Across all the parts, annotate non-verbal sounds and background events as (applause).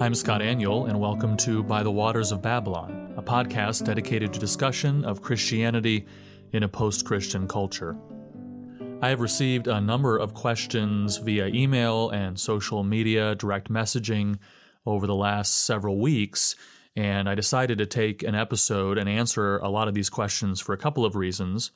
I'm Scott Aniol, and welcome to By the Waters of Babylon, a podcast dedicated to discussion of Christianity in a post Christian culture. I have received a number of questions via email and social media direct messaging over the last several weeks, and I decided to take an episode and answer a lot of these questions for a couple of reasons.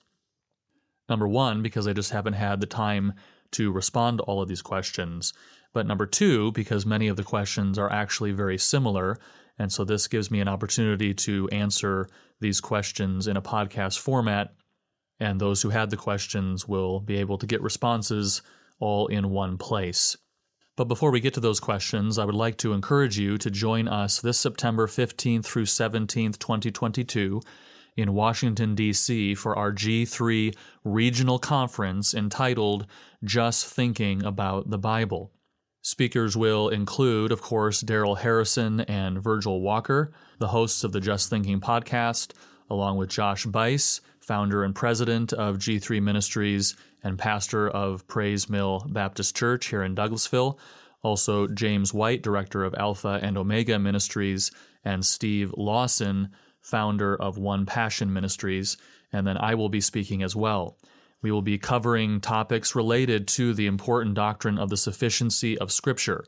Number one, because I just haven't had the time to respond to all of these questions. But number two, because many of the questions are actually very similar. And so this gives me an opportunity to answer these questions in a podcast format. And those who had the questions will be able to get responses all in one place. But before we get to those questions, I would like to encourage you to join us this September 15th through 17th, 2022, in Washington, D.C., for our G3 regional conference entitled Just Thinking About the Bible. Speakers will include, of course, Darrell Harrison and Virgil Walker, the hosts of the Just Thinking podcast, along with Josh Buice, founder and president of G3 Ministries and pastor of Pray's Mill Baptist Church here in Douglasville. Also, James White, director of Alpha and Omega Ministries, and Steve Lawson, founder of One Passion Ministries. And then I will be speaking as well. We will be covering topics related to the important doctrine of the sufficiency of Scripture.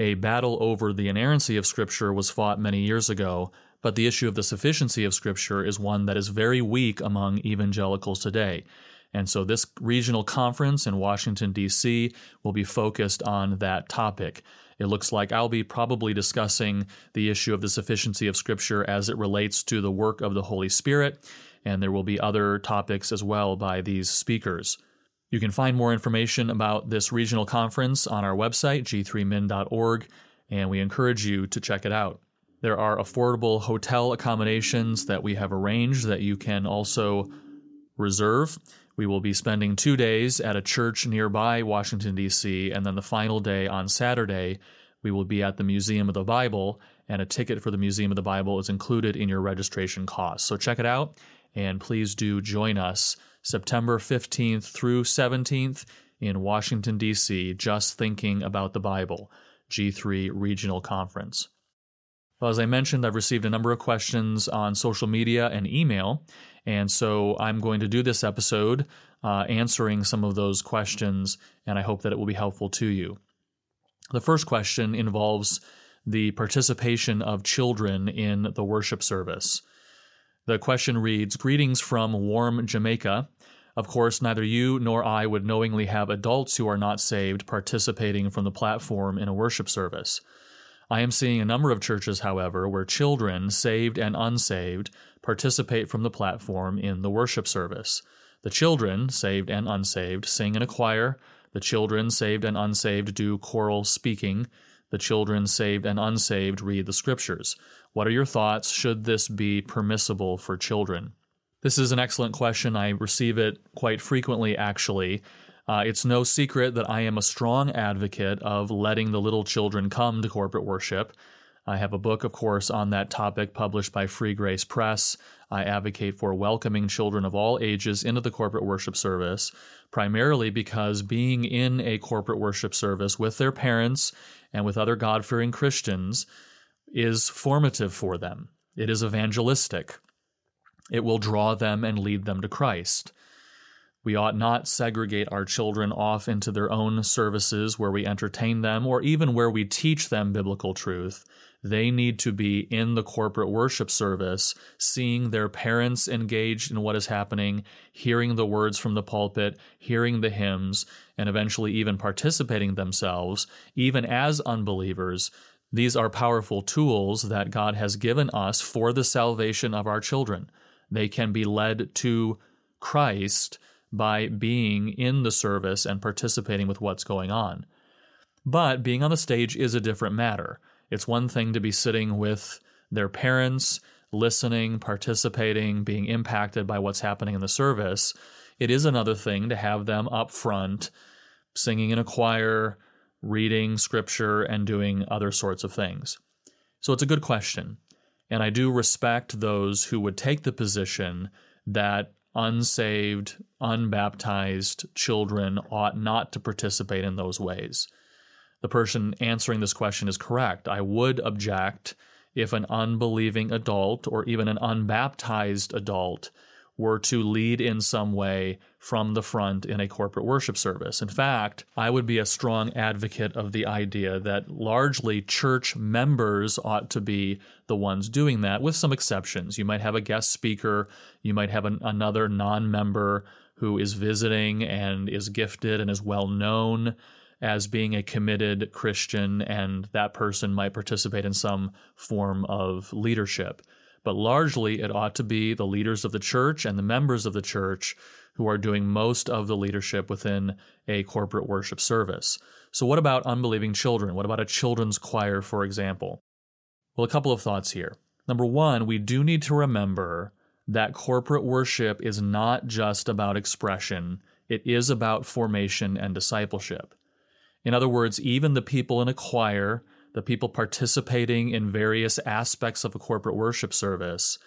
A battle over the inerrancy of Scripture was fought many years ago, but the issue of the sufficiency of Scripture is one that is very weak among evangelicals today. And so this regional conference in Washington, D.C. will be focused on that topic. It looks like I'll be probably discussing the issue of the sufficiency of Scripture as it relates to the work of the Holy Spirit and there will be other topics as well by these speakers. You can find more information about this regional conference on our website, g3min.org, and we encourage you to check it out. There are affordable hotel accommodations that we have arranged that you can also reserve. We will be spending two days at a church nearby Washington, D.C., and then the final day on Saturday, we will be at the Museum of the Bible, and a ticket for the Museum of the Bible is included in your registration cost. So check it out and please do join us September 15th through 17th in Washington, D.C., just thinking about the Bible, G3 Regional Conference. Well, as I mentioned, I've received a number of questions on social media and email, and so I'm going to do this episode uh, answering some of those questions, and I hope that it will be helpful to you. The first question involves the participation of children in the worship service. The question reads Greetings from warm Jamaica. Of course, neither you nor I would knowingly have adults who are not saved participating from the platform in a worship service. I am seeing a number of churches, however, where children, saved and unsaved, participate from the platform in the worship service. The children, saved and unsaved, sing in a choir. The children, saved and unsaved, do choral speaking. The children, saved and unsaved, read the scriptures. What are your thoughts? Should this be permissible for children? This is an excellent question. I receive it quite frequently, actually. Uh, it's no secret that I am a strong advocate of letting the little children come to corporate worship. I have a book, of course, on that topic published by Free Grace Press. I advocate for welcoming children of all ages into the corporate worship service, primarily because being in a corporate worship service with their parents and with other God fearing Christians is formative for them, it is evangelistic. It will draw them and lead them to Christ. We ought not segregate our children off into their own services where we entertain them or even where we teach them biblical truth. They need to be in the corporate worship service, seeing their parents engaged in what is happening, hearing the words from the pulpit, hearing the hymns, and eventually even participating themselves, even as unbelievers, these are powerful tools that God has given us for the salvation of our children. They can be led to Christ by being in the service and participating with what's going on. But being on the stage is a different matter. It's one thing to be sitting with their parents, listening, participating, being impacted by what's happening in the service. It is another thing to have them up front, singing in a choir, reading scripture, and doing other sorts of things? So it's a good question. And I do respect those who would take the position that unsaved, unbaptized children ought not to participate in those ways. the person answering this question is correct. I would object if an unbelieving adult or even an unbaptized adult were to lead in some way from the front in a corporate worship service. In fact, I would be a strong advocate of the idea that largely church members ought to be the ones doing that, with some exceptions. You might have a guest speaker, you might have an, another non member who is visiting and is gifted and is well known as being a committed Christian, and that person might participate in some form of leadership but largely it ought to be the leaders of the church and the members of the church who are doing most of the leadership within a corporate worship service. So, what about unbelieving children? What about a children's choir, for example? Well, a couple of thoughts here. Number one, we do need to remember that corporate worship is not just about expression, it is about formation and discipleship. In other words, even the people in a choir the people participating in various aspects of a corporate worship service,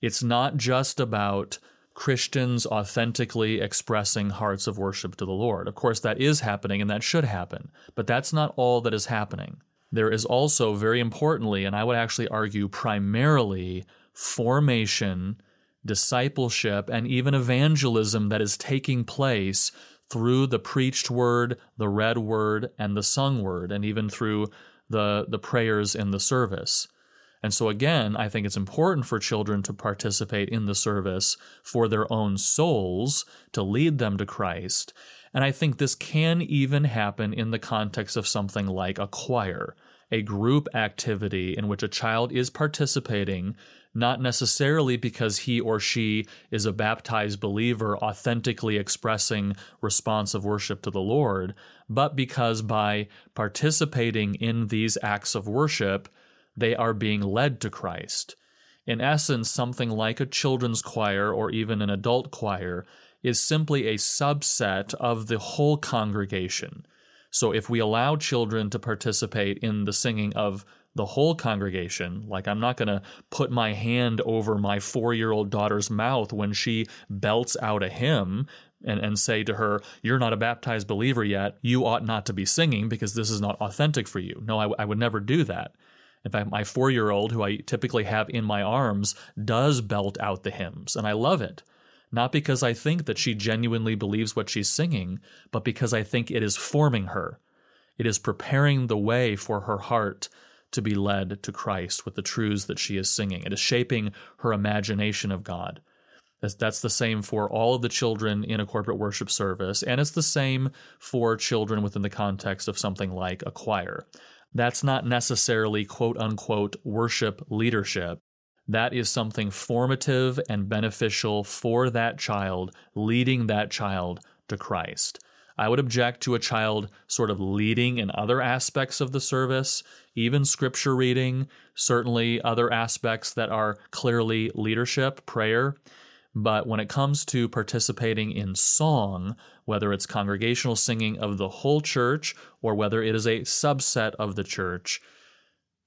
it's not just about Christians authentically expressing hearts of worship to the Lord. Of course, that is happening and that should happen, but that's not all that is happening. There is also, very importantly, and I would actually argue primarily, formation, discipleship, and even evangelism that is taking place through the preached word, the read word, and the sung word, and even through the, the prayers in the service. And so, again, I think it's important for children to participate in the service for their own souls, to lead them to Christ. And I think this can even happen in the context of something like a choir, a group activity in which a child is participating, not necessarily because he or she is a baptized believer authentically expressing responsive worship to the Lord, but because by participating in these acts of worship, they are being led to Christ. In essence, something like a children's choir or even an adult choir is simply a subset of the whole congregation. So if we allow children to participate in the singing of the whole congregation, like I'm not going to put my hand over my four year old daughter's mouth when she belts out a hymn and, and say to her, You're not a baptized believer yet. You ought not to be singing because this is not authentic for you. No, I, I would never do that. In fact, my four year old, who I typically have in my arms, does belt out the hymns, and I love it. Not because I think that she genuinely believes what she's singing, but because I think it is forming her. It is preparing the way for her heart to be led to Christ with the truths that she is singing. It is shaping her imagination of God. That's, the same for all of the children in a corporate worship service, and it's the same for children within the context of something like a choir. That's not necessarily quote unquote worship leadership. That is something formative and beneficial for that child, leading that child to Christ. I would object to a child sort of leading in other aspects of the service, even scripture reading, certainly other aspects that are clearly leadership, prayer. But when it comes to participating in song, whether it's congregational singing of the whole church or whether it is a subset of the church,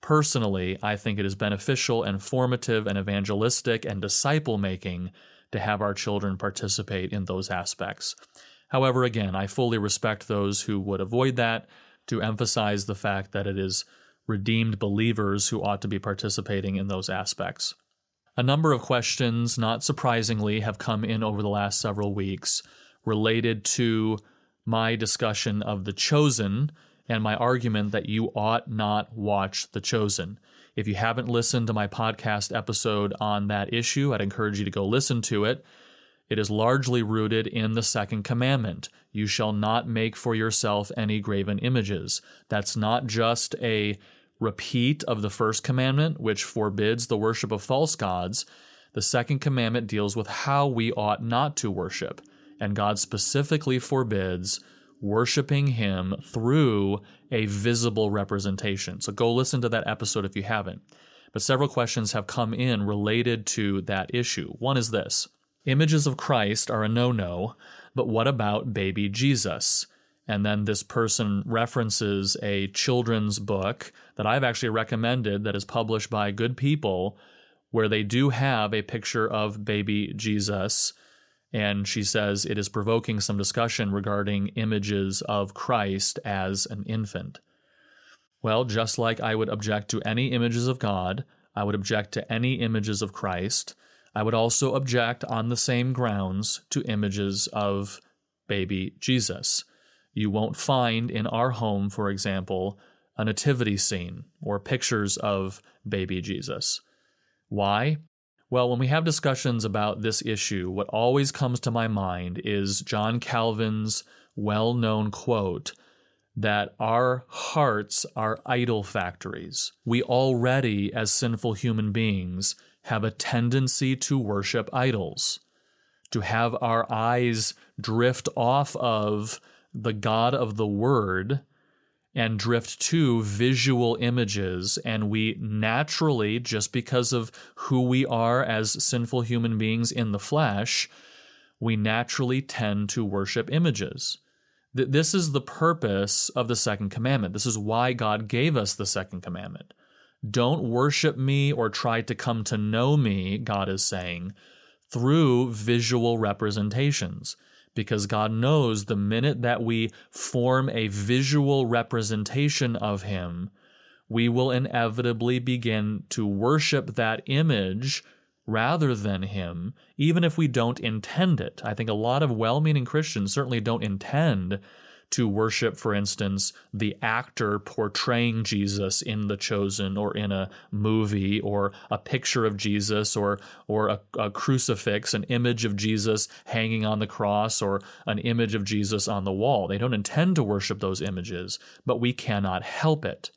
personally, I think it is beneficial and formative and evangelistic and disciple making to have our children participate in those aspects. However, again, I fully respect those who would avoid that to emphasize the fact that it is redeemed believers who ought to be participating in those aspects. A number of questions, not surprisingly, have come in over the last several weeks related to my discussion of The Chosen and my argument that you ought not watch The Chosen. If you haven't listened to my podcast episode on that issue, I'd encourage you to go listen to it. It is largely rooted in the second commandment you shall not make for yourself any graven images. That's not just a repeat of the first commandment, which forbids the worship of false gods, the second commandment deals with how we ought not to worship. And God specifically forbids worshiping Him through a visible representation. So go listen to that episode if you haven't. But several questions have come in related to that issue. One is this Images of Christ are a no no, but what about baby Jesus? And then this person references a children's book that I've actually recommended that is published by good people where they do have a picture of baby Jesus. And she says it is provoking some discussion regarding images of Christ as an infant. Well, just like I would object to any images of God, I would object to any images of Christ. I would also object on the same grounds to images of baby Jesus. You won't find in our home, for example, a nativity scene or pictures of baby Jesus. Why? Well, when we have discussions about this issue, what always comes to my mind is John Calvin's well known quote that our hearts are idol factories. We already, as sinful human beings, have a tendency to worship idols, to have our eyes drift off of the God of the Word and drift to visual images. And we naturally, just because of who we are as sinful human beings in the flesh, we naturally tend to worship images. This is the purpose of the second commandment. This is why God gave us the second commandment. Don't worship me or try to come to know me, God is saying, through visual representations because God knows the minute that we form a visual representation of Him, we will inevitably begin to worship that image rather than Him, even if we don't intend it. I think a lot of well meaning Christians certainly don't intend to worship, for instance, the actor portraying Jesus in The Chosen or in a movie or a picture of Jesus or, or a, a crucifix, an image of Jesus hanging on the cross or an image of Jesus on the wall. They don't intend to worship those images, but we cannot help it.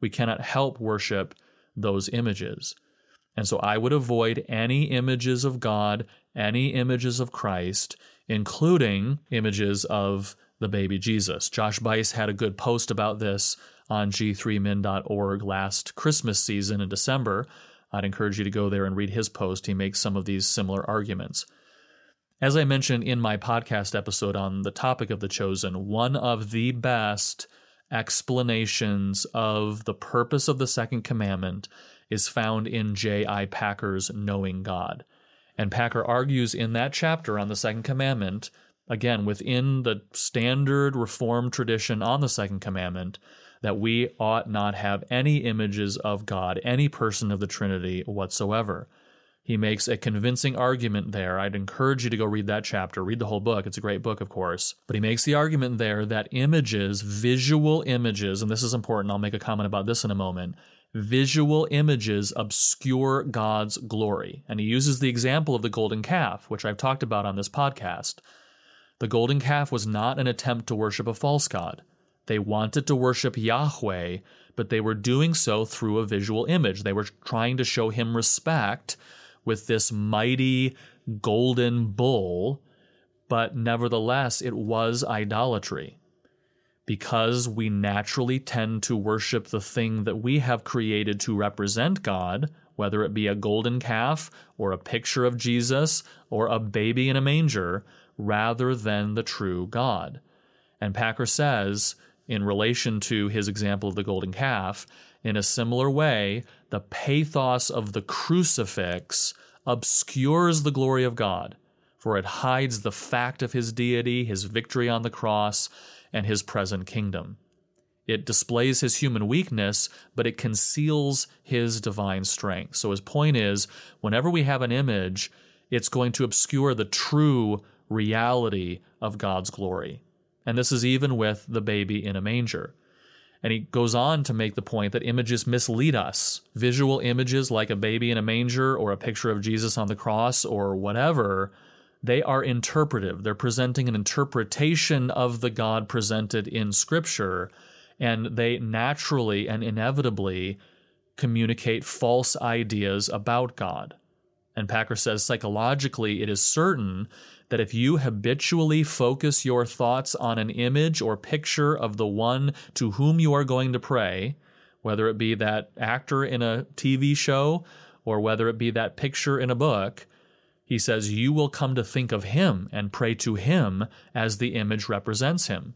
We cannot help worship those images. And so I would avoid any images of God, any images of Christ, including images of the baby Jesus. Josh Buice had a good post about this on g3min.org last Christmas season in December. I'd encourage you to go there and read his post. He makes some of these similar arguments. As I mentioned in my podcast episode on the topic of the chosen, one of the best explanations of the purpose of the second commandment is found in J.I. Packer's Knowing God. And Packer argues in that chapter on the second commandment again, within the standard Reformed tradition on the second commandment, that we ought not have any images of God, any person of the Trinity whatsoever. He makes a convincing argument there. I'd encourage you to go read that chapter. Read the whole book. It's a great book, of course. But he makes the argument there that images, visual images, and this is important, I'll make a comment about this in a moment, visual images obscure God's glory. And he uses the example of the golden calf, which I've talked about on this podcast. The golden calf was not an attempt to worship a false god. They wanted to worship Yahweh, but they were doing so through a visual image. They were trying to show him respect with this mighty golden bull, but nevertheless, it was idolatry. Because we naturally tend to worship the thing that we have created to represent God, whether it be a golden calf or a picture of Jesus or a baby in a manger, rather than the true God. And Packer says, in relation to his example of the golden calf, in a similar way, the pathos of the crucifix obscures the glory of God, for it hides the fact of his deity, his victory on the cross, and his present kingdom. It displays his human weakness, but it conceals his divine strength. So his point is whenever we have an image, it's going to obscure the true reality of God's glory. And this is even with the baby in a manger. And he goes on to make the point that images mislead us. Visual images like a baby in a manger or a picture of Jesus on the cross or whatever, they are interpretive. They're presenting an interpretation of the God presented in Scripture, and they naturally and inevitably communicate false ideas about God. And Packer says psychologically, it is certain that if you habitually focus your thoughts on an image or picture of the one to whom you are going to pray, whether it be that actor in a TV show or whether it be that picture in a book, he says you will come to think of him and pray to him as the image represents him.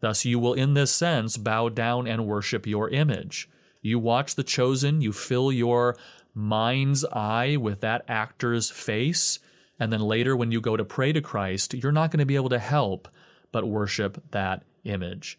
Thus, you will, in this sense, bow down and worship your image. You watch The Chosen, you fill your mind's eye with that actor's face, and then later, when you go to pray to Christ, you're not going to be able to help but worship that image.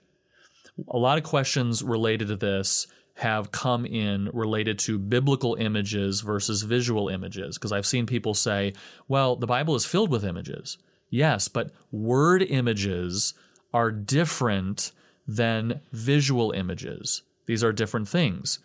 A lot of questions related to this have come in related to biblical images versus visual images. Because I've seen people say, well, the Bible is filled with images. Yes, but word images are different than visual images. These are different things.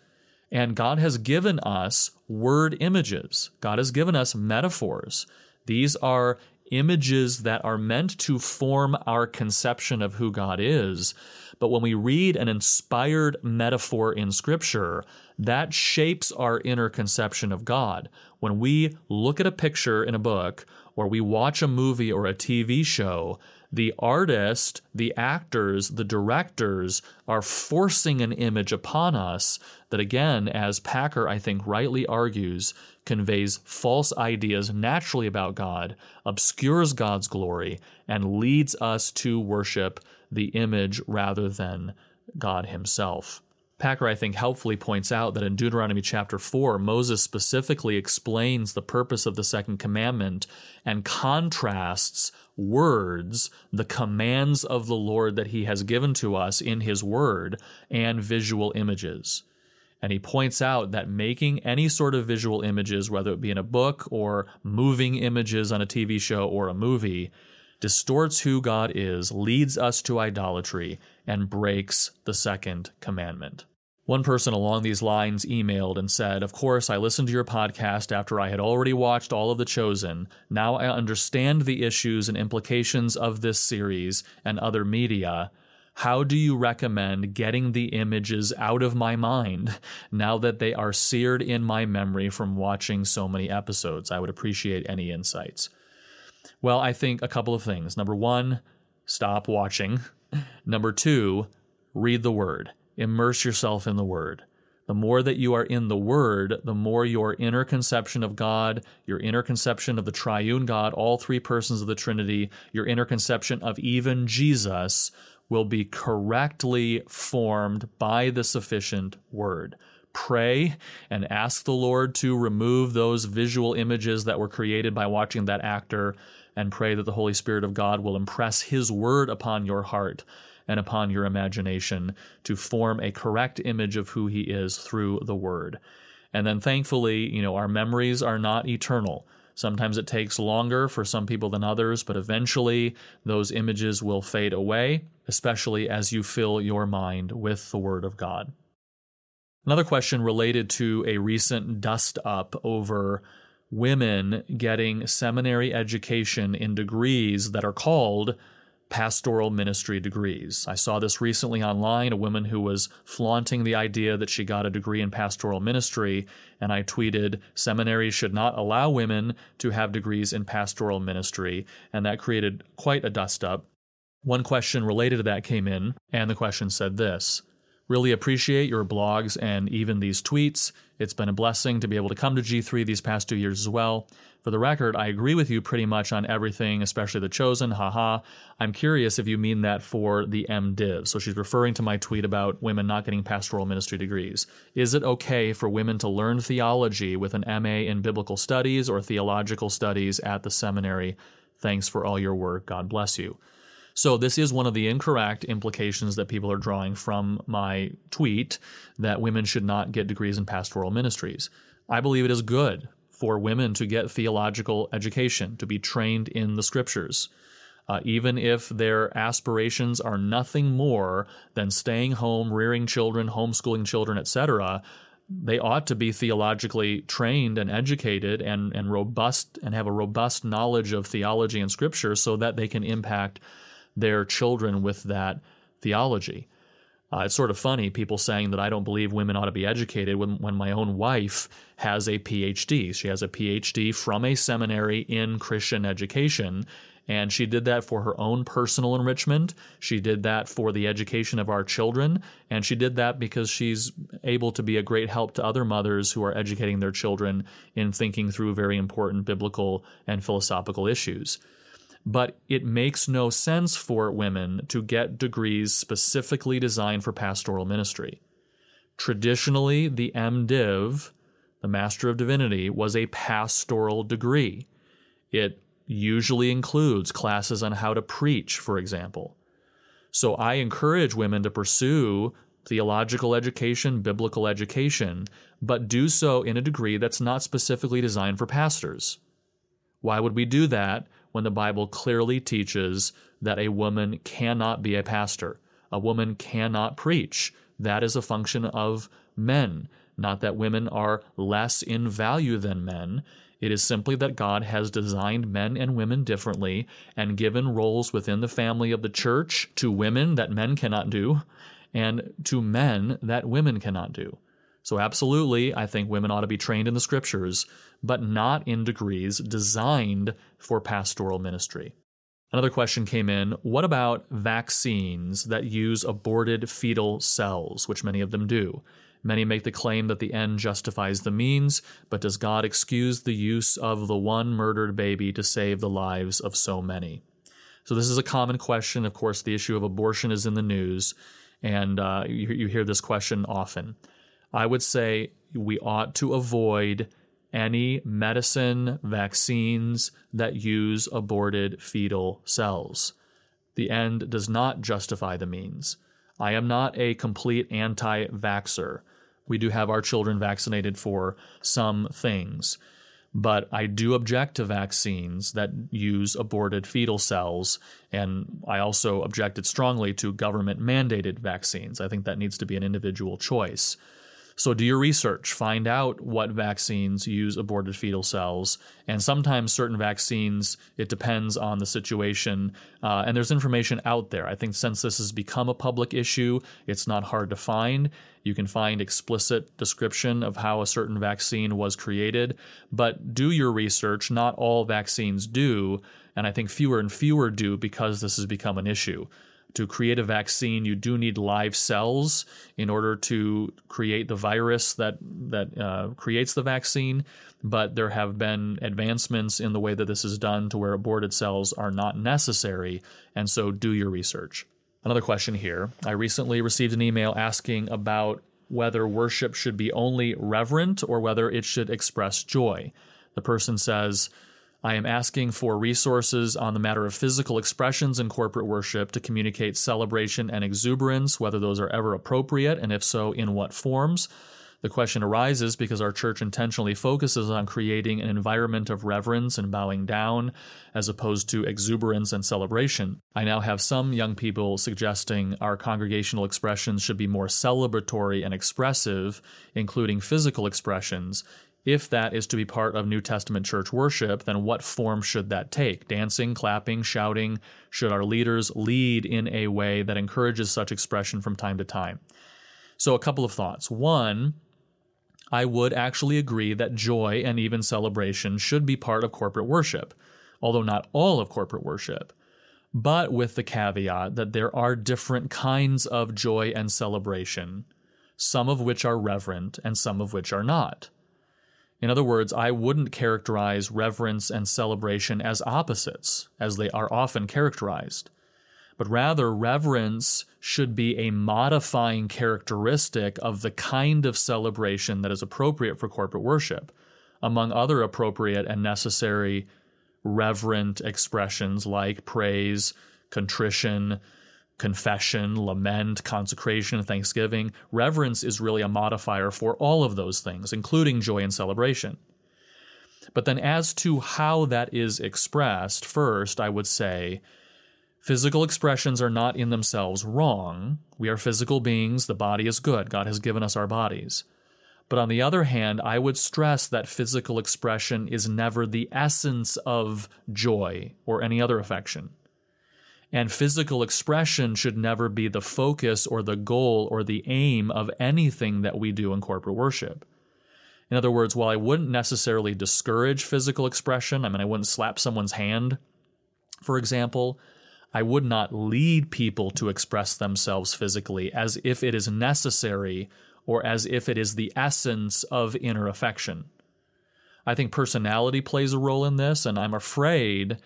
And God has given us word images, God has given us metaphors. These are images that are meant to form our conception of who God is. But when we read an inspired metaphor in Scripture, that shapes our inner conception of God. When we look at a picture in a book, or we watch a movie or a TV show, the artist, the actors, the directors are forcing an image upon us that, again, as Packer, I think, rightly argues, conveys false ideas naturally about God, obscures God's glory, and leads us to worship the image rather than God Himself. Packer, I think, helpfully points out that in Deuteronomy chapter 4, Moses specifically explains the purpose of the second commandment and contrasts words, the commands of the Lord that he has given to us in his word, and visual images. And he points out that making any sort of visual images, whether it be in a book or moving images on a TV show or a movie, distorts who God is, leads us to idolatry, and breaks the second commandment. One person along these lines emailed and said, Of course, I listened to your podcast after I had already watched all of The Chosen. Now I understand the issues and implications of this series and other media. How do you recommend getting the images out of my mind (laughs) now that they are seared in my memory from watching so many episodes? I would appreciate any insights. Well, I think a couple of things. Number one, stop watching. (laughs) Number two, read the word, immerse yourself in the word. The more that you are in the Word, the more your inner conception of God, your inner conception of the triune God, all three persons of the Trinity, your inner conception of even Jesus will be correctly formed by the sufficient Word. Pray and ask the Lord to remove those visual images that were created by watching that actor and pray that the Holy Spirit of God will impress His word upon your heart and upon your imagination to form a correct image of who He is through the word. And then thankfully, you know, our memories are not eternal. Sometimes it takes longer for some people than others, but eventually those images will fade away, especially as you fill your mind with the Word of God. Another question related to a recent dust up over women getting seminary education in degrees that are called pastoral ministry degrees. I saw this recently online, a woman who was flaunting the idea that she got a degree in pastoral ministry, and I tweeted, Seminaries should not allow women to have degrees in pastoral ministry, and that created quite a dust up. One question related to that came in, and the question said this Really appreciate your blogs and even these tweets. It's been a blessing to be able to come to G3 these past two years as well. For the record, I agree with you pretty much on everything, especially the chosen, haha. I'm curious if you mean that for the MDiv. So she's referring to my tweet about women not getting pastoral ministry degrees. Is it okay for women to learn theology with an MA in biblical studies or theological studies at the seminary? Thanks for all your work. God bless you. So, this is one of the incorrect implications that people are drawing from my tweet that women should not get degrees in pastoral ministries. I believe it is good for women to get theological education, to be trained in the scriptures. Uh, even if their aspirations are nothing more than staying home, rearing children, homeschooling children, etc., they ought to be theologically trained and educated and, and robust and have a robust knowledge of theology and scripture so that they can impact their children with that theology. Uh, it's sort of funny people saying that I don't believe women ought to be educated when, when my own wife has a PhD. She has a PhD from a seminary in Christian education, and she did that for her own personal enrichment. She did that for the education of our children, and she did that because she's able to be a great help to other mothers who are educating their children in thinking through very important biblical and philosophical issues but it makes no sense for women to get degrees specifically designed for pastoral ministry. Traditionally, the MDiv, the Master of Divinity, was a pastoral degree. It usually includes classes on how to preach, for example. So I encourage women to pursue theological education, biblical education, but do so in a degree that's not specifically designed for pastors. Why would we do that when the Bible clearly teaches that a woman cannot be a pastor? A woman cannot preach. That is a function of men. Not that women are less in value than men. It is simply that God has designed men and women differently and given roles within the family of the church to women that men cannot do and to men that women cannot do. So, absolutely, I think women ought to be trained in the scriptures, but not in degrees designed for pastoral ministry. Another question came in What about vaccines that use aborted fetal cells, which many of them do? Many make the claim that the end justifies the means, but does God excuse the use of the one murdered baby to save the lives of so many? So, this is a common question. Of course, the issue of abortion is in the news, and uh, you, you hear this question often. I would say we ought to avoid any medicine, vaccines that use aborted fetal cells. The end does not justify the means. I am not a complete anti vaxxer. We do have our children vaccinated for some things. But I do object to vaccines that use aborted fetal cells. And I also objected strongly to government mandated vaccines. I think that needs to be an individual choice. So do your research, find out what vaccines use aborted fetal cells. And sometimes certain vaccines, it depends on the situation. Uh, and there's information out there. I think since this has become a public issue, it's not hard to find. You can find explicit description of how a certain vaccine was created. But do your research. Not all vaccines do. And I think fewer and fewer do because this has become an issue to create a vaccine, you do need live cells in order to create the virus that that uh, creates the vaccine. But there have been advancements in the way that this is done to where aborted cells are not necessary, and so do your research. Another question here: I recently received an email asking about whether worship should be only reverent or whether it should express joy. The person says. I am asking for resources on the matter of physical expressions in corporate worship to communicate celebration and exuberance, whether those are ever appropriate, and if so, in what forms. The question arises because our church intentionally focuses on creating an environment of reverence and bowing down as opposed to exuberance and celebration. I now have some young people suggesting our congregational expressions should be more celebratory and expressive, including physical expressions, if that is to be part of New Testament church worship, then what form should that take? Dancing, clapping, shouting? Should our leaders lead in a way that encourages such expression from time to time? So, a couple of thoughts. One, I would actually agree that joy and even celebration should be part of corporate worship, although not all of corporate worship, but with the caveat that there are different kinds of joy and celebration, some of which are reverent and some of which are not. In other words, I wouldn't characterize reverence and celebration as opposites, as they are often characterized. But rather, reverence should be a modifying characteristic of the kind of celebration that is appropriate for corporate worship, among other appropriate and necessary reverent expressions like praise, contrition, confession, lament, consecration, thanksgiving. Reverence is really a modifier for all of those things, including joy and celebration. But then, as to how that is expressed, first, I would say physical expressions are not in themselves wrong. We are physical beings, the body is good, God has given us our bodies. But on the other hand, I would stress that physical expression is never the essence of joy or any other affection. And physical expression should never be the focus or the goal or the aim of anything that we do in corporate worship. In other words, while I wouldn't necessarily discourage physical expression, I mean, I wouldn't slap someone's hand, for example, I would not lead people to express themselves physically as if it is necessary or as if it is the essence of inner affection. I think personality plays a role in this, and I'm afraid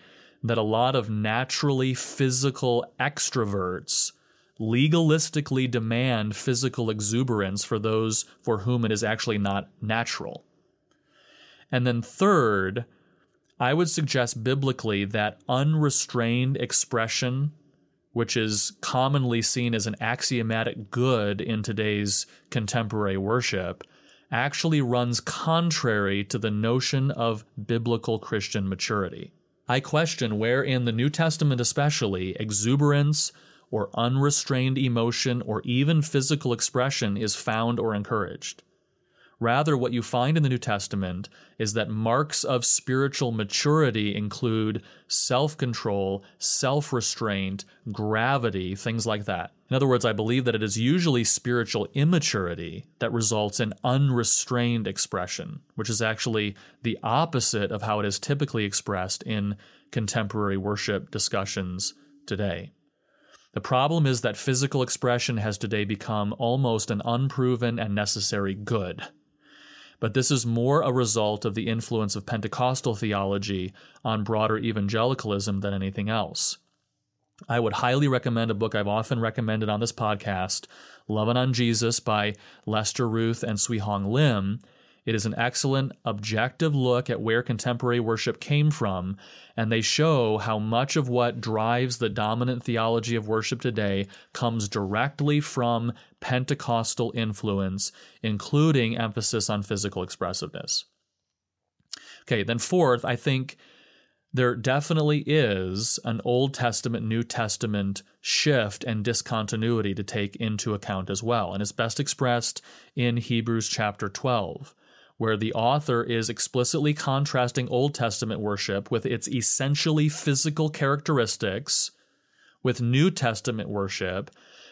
that a lot of naturally physical extroverts legalistically demand physical exuberance for those for whom it is actually not natural. And then, third, I would suggest biblically that unrestrained expression which is commonly seen as an axiomatic good in today's contemporary worship, actually runs contrary to the notion of biblical Christian maturity. I question where in the New Testament, especially, exuberance or unrestrained emotion or even physical expression is found or encouraged. Rather, what you find in the New Testament is that marks of spiritual maturity include self control, self restraint, gravity, things like that. In other words, I believe that it is usually spiritual immaturity that results in unrestrained expression, which is actually the opposite of how it is typically expressed in contemporary worship discussions today. The problem is that physical expression has today become almost an unproven and necessary good but this is more a result of the influence of Pentecostal theology on broader evangelicalism than anything else. I would highly recommend a book I've often recommended on this podcast, Loving on Jesus by Lester Ruth and Swee Hong Lim, it is an excellent objective look at where contemporary worship came from, and they show how much of what drives the dominant theology of worship today comes directly from Pentecostal influence, including emphasis on physical expressiveness. Okay, then fourth, I think there definitely is an Old Testament, New Testament shift and discontinuity to take into account as well, and it's best expressed in Hebrews chapter 12 where the author is explicitly contrasting Old Testament worship with its essentially physical characteristics with New Testament worship,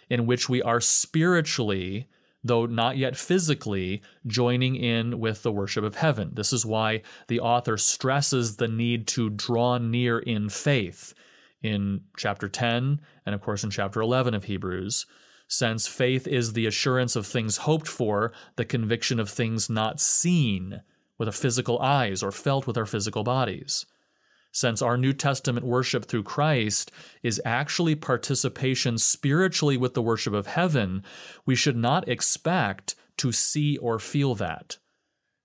in which we are spiritually, though not yet physically, joining in with the worship of heaven. This is why the author stresses the need to draw near in faith in chapter 10 and, of course, in chapter 11 of Hebrews since faith is the assurance of things hoped for, the conviction of things not seen with our physical eyes or felt with our physical bodies. Since our New Testament worship through Christ is actually participation spiritually with the worship of heaven, we should not expect to see or feel that.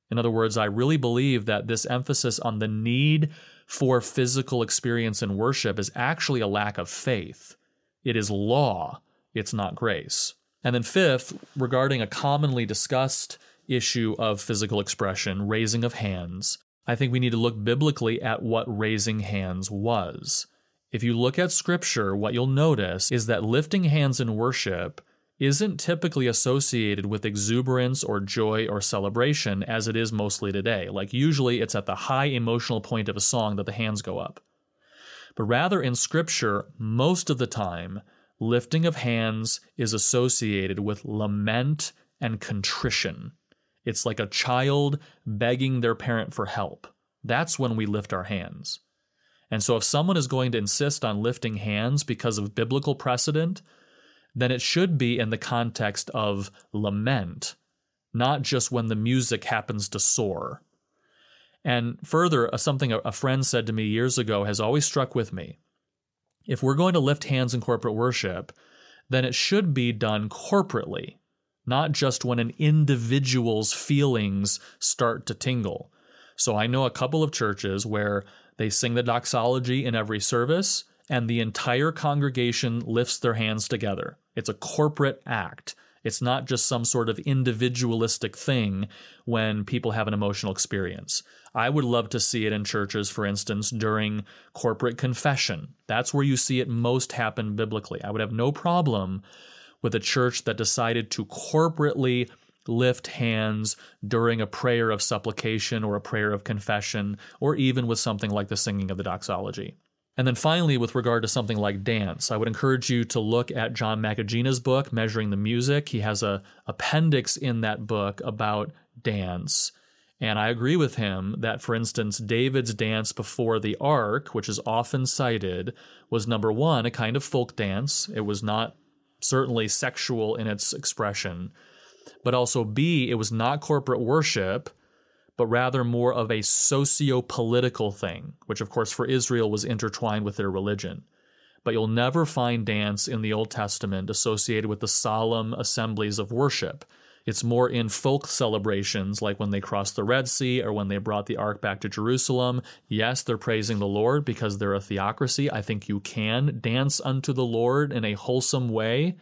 In other words, I really believe that this emphasis on the need for physical experience in worship is actually a lack of faith. It is law it's not grace. And then, fifth, regarding a commonly discussed issue of physical expression, raising of hands, I think we need to look biblically at what raising hands was. If you look at scripture, what you'll notice is that lifting hands in worship isn't typically associated with exuberance or joy or celebration as it is mostly today. Like, usually it's at the high emotional point of a song that the hands go up. But rather, in scripture, most of the time, lifting of hands is associated with lament and contrition. It's like a child begging their parent for help. That's when we lift our hands. And so, if someone is going to insist on lifting hands because of biblical precedent, then it should be in the context of lament, not just when the music happens to soar. And further, uh, something a friend said to me years ago has always struck with me if we're going to lift hands in corporate worship, then it should be done corporately, not just when an individual's feelings start to tingle. So I know a couple of churches where they sing the doxology in every service and the entire congregation lifts their hands together. It's a corporate act. It's not just some sort of individualistic thing when people have an emotional experience. I would love to see it in churches, for instance, during corporate confession. That's where you see it most happen biblically. I would have no problem with a church that decided to corporately lift hands during a prayer of supplication or a prayer of confession, or even with something like the singing of the doxology. And then finally, with regard to something like dance, I would encourage you to look at John Makujina's book, Measuring the Music. He has a appendix in that book about dance. And I agree with him that, for instance, David's dance before the ark, which is often cited, was number one, a kind of folk dance. It was not certainly sexual in its expression, but also B, it was not corporate worship but rather more of a socio political thing, which, of course, for Israel was intertwined with their religion. But you'll never find dance in the Old Testament associated with the solemn assemblies of worship. It's more in folk celebrations, like when they crossed the Red Sea or when they brought the ark back to Jerusalem. Yes, they're praising the Lord because they're a theocracy. I think you can dance unto the Lord in a wholesome way,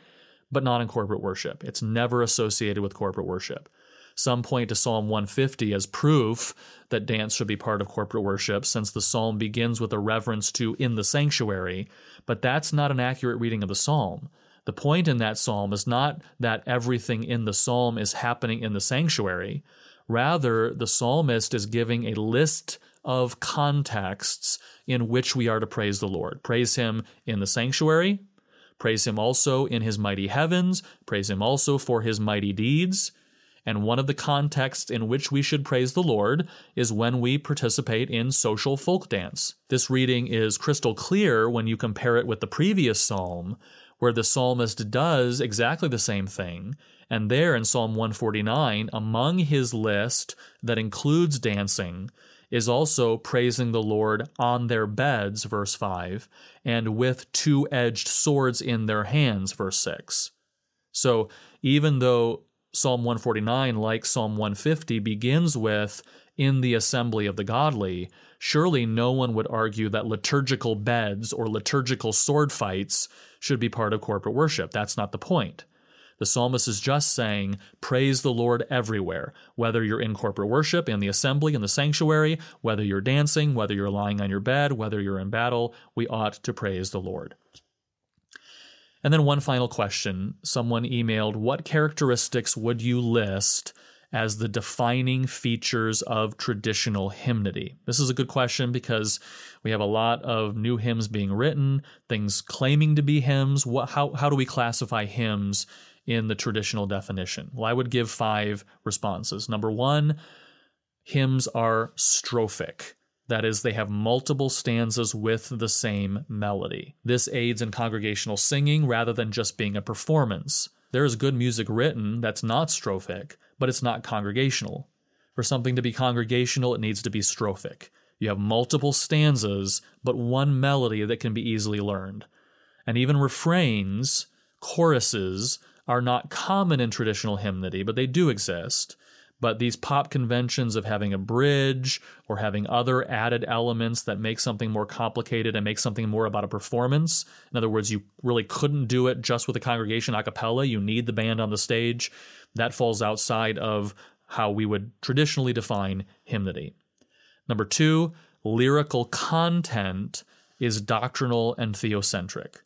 but not in corporate worship. It's never associated with corporate worship. Some point to Psalm 150 as proof that dance should be part of corporate worship, since the psalm begins with a reverence to in the sanctuary, but that's not an accurate reading of the psalm. The point in that psalm is not that everything in the psalm is happening in the sanctuary. Rather, the psalmist is giving a list of contexts in which we are to praise the Lord. Praise Him in the sanctuary, praise Him also in His mighty heavens, praise Him also for His mighty deeds. And one of the contexts in which we should praise the Lord is when we participate in social folk dance. This reading is crystal clear when you compare it with the previous psalm, where the psalmist does exactly the same thing. And there in Psalm 149, among his list that includes dancing, is also praising the Lord on their beds, verse 5, and with two edged swords in their hands, verse 6. So even though Psalm 149, like Psalm 150, begins with, in the assembly of the godly, surely no one would argue that liturgical beds or liturgical sword fights should be part of corporate worship. That's not the point. The psalmist is just saying, Praise the Lord everywhere, whether you're in corporate worship, in the assembly, in the sanctuary, whether you're dancing, whether you're lying on your bed, whether you're in battle, we ought to praise the Lord. And then one final question. Someone emailed, What characteristics would you list as the defining features of traditional hymnody? This is a good question because we have a lot of new hymns being written, things claiming to be hymns. What, how, how do we classify hymns in the traditional definition? Well, I would give five responses. Number one, hymns are strophic. That is, they have multiple stanzas with the same melody. This aids in congregational singing rather than just being a performance. There is good music written that's not strophic, but it's not congregational. For something to be congregational, it needs to be strophic. You have multiple stanzas, but one melody that can be easily learned. And even refrains, choruses, are not common in traditional hymnody, but they do exist. But these pop conventions of having a bridge or having other added elements that make something more complicated and make something more about a performance. In other words, you really couldn't do it just with a congregation a cappella. You need the band on the stage. That falls outside of how we would traditionally define hymnody. Number two, lyrical content is doctrinal and theocentric.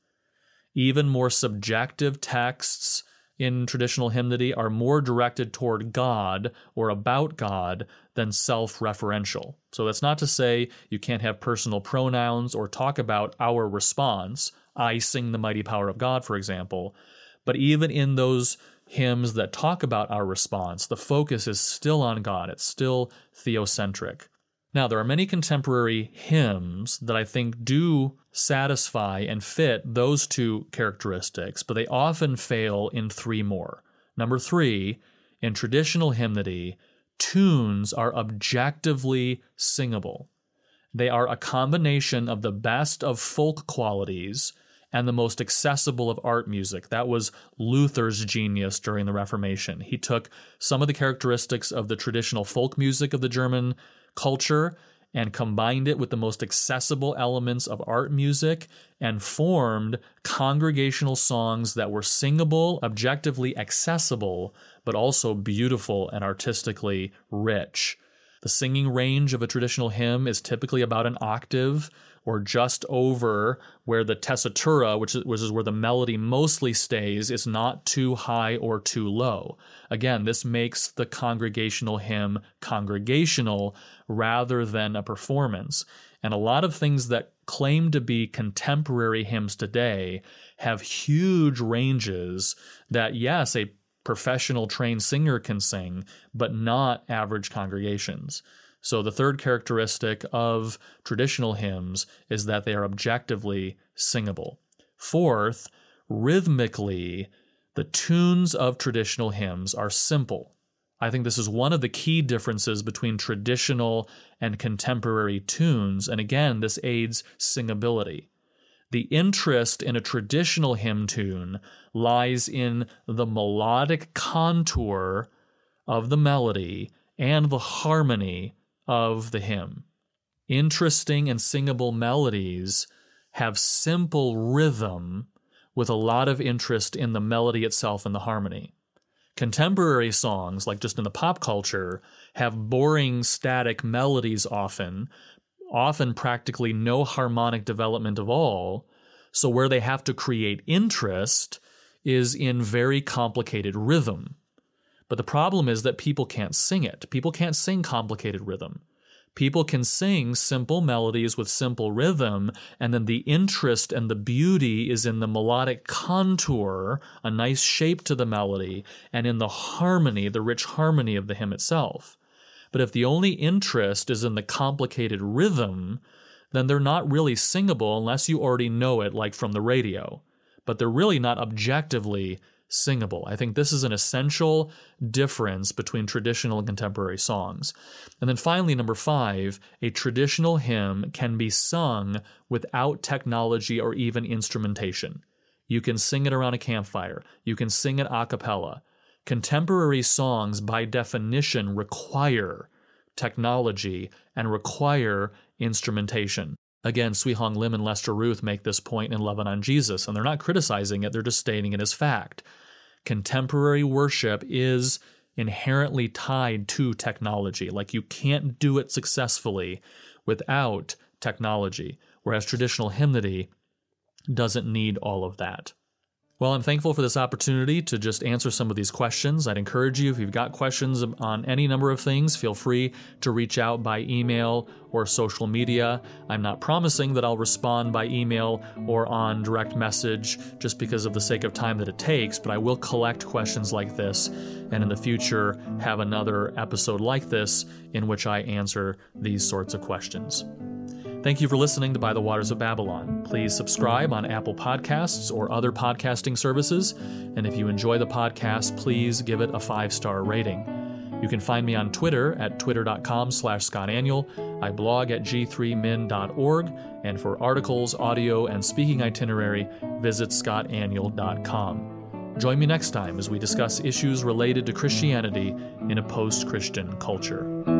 Even more subjective texts in traditional hymnody are more directed toward God or about God than self referential. So that's not to say you can't have personal pronouns or talk about our response. I sing the mighty power of God, for example. But even in those hymns that talk about our response, the focus is still on God, it's still theocentric. Now, there are many contemporary hymns that I think do satisfy and fit those two characteristics, but they often fail in three more. Number three, in traditional hymnody, tunes are objectively singable. They are a combination of the best of folk qualities and the most accessible of art music. That was Luther's genius during the Reformation. He took some of the characteristics of the traditional folk music of the German culture and combined it with the most accessible elements of art music and formed congregational songs that were singable, objectively accessible, but also beautiful and artistically rich. The singing range of a traditional hymn is typically about an octave or just over where the tessitura, which is, which is where the melody mostly stays, is not too high or too low. Again, this makes the congregational hymn congregational rather than a performance. And a lot of things that claim to be contemporary hymns today have huge ranges that, yes, a professional trained singer can sing, but not average congregations. So, the third characteristic of traditional hymns is that they are objectively singable. Fourth, rhythmically, the tunes of traditional hymns are simple. I think this is one of the key differences between traditional and contemporary tunes, and again, this aids singability. The interest in a traditional hymn tune lies in the melodic contour of the melody and the harmony of the hymn. Interesting and singable melodies have simple rhythm with a lot of interest in the melody itself and the harmony. Contemporary songs, like just in the pop culture, have boring static melodies often, often practically no harmonic development of all. So, where they have to create interest is in very complicated rhythm. But the problem is that people can't sing it. People can't sing complicated rhythm. People can sing simple melodies with simple rhythm, and then the interest and the beauty is in the melodic contour, a nice shape to the melody, and in the harmony, the rich harmony of the hymn itself. But if the only interest is in the complicated rhythm, then they're not really singable unless you already know it, like from the radio. But they're really not objectively singable. I think this is an essential difference between traditional and contemporary songs. And then finally, number five, a traditional hymn can be sung without technology or even instrumentation. You can sing it around a campfire, you can sing it a cappella. Contemporary songs, by definition, require technology and require instrumentation. Again, Swee Hong Lim and Lester Ruth make this point in Lovin' on Jesus, and they're not criticizing it, they're just stating it as fact. Contemporary worship is inherently tied to technology. Like you can't do it successfully without technology, whereas traditional hymnody doesn't need all of that. Well, I'm thankful for this opportunity to just answer some of these questions. I'd encourage you, if you've got questions on any number of things, feel free to reach out by email or social media. I'm not promising that I'll respond by email or on direct message just because of the sake of time that it takes, but I will collect questions like this and in the future have another episode like this in which I answer these sorts of questions. Thank you for listening to By the Waters of Babylon. Please subscribe on Apple Podcasts or other podcasting services. And if you enjoy the podcast, please give it a five star rating. You can find me on Twitter at twitter.com slash scottaniol. I blog at g3min.org. And for articles, audio, and speaking itinerary, visit scottaniol.com. Join me next time as we discuss issues related to Christianity in a post Christian culture.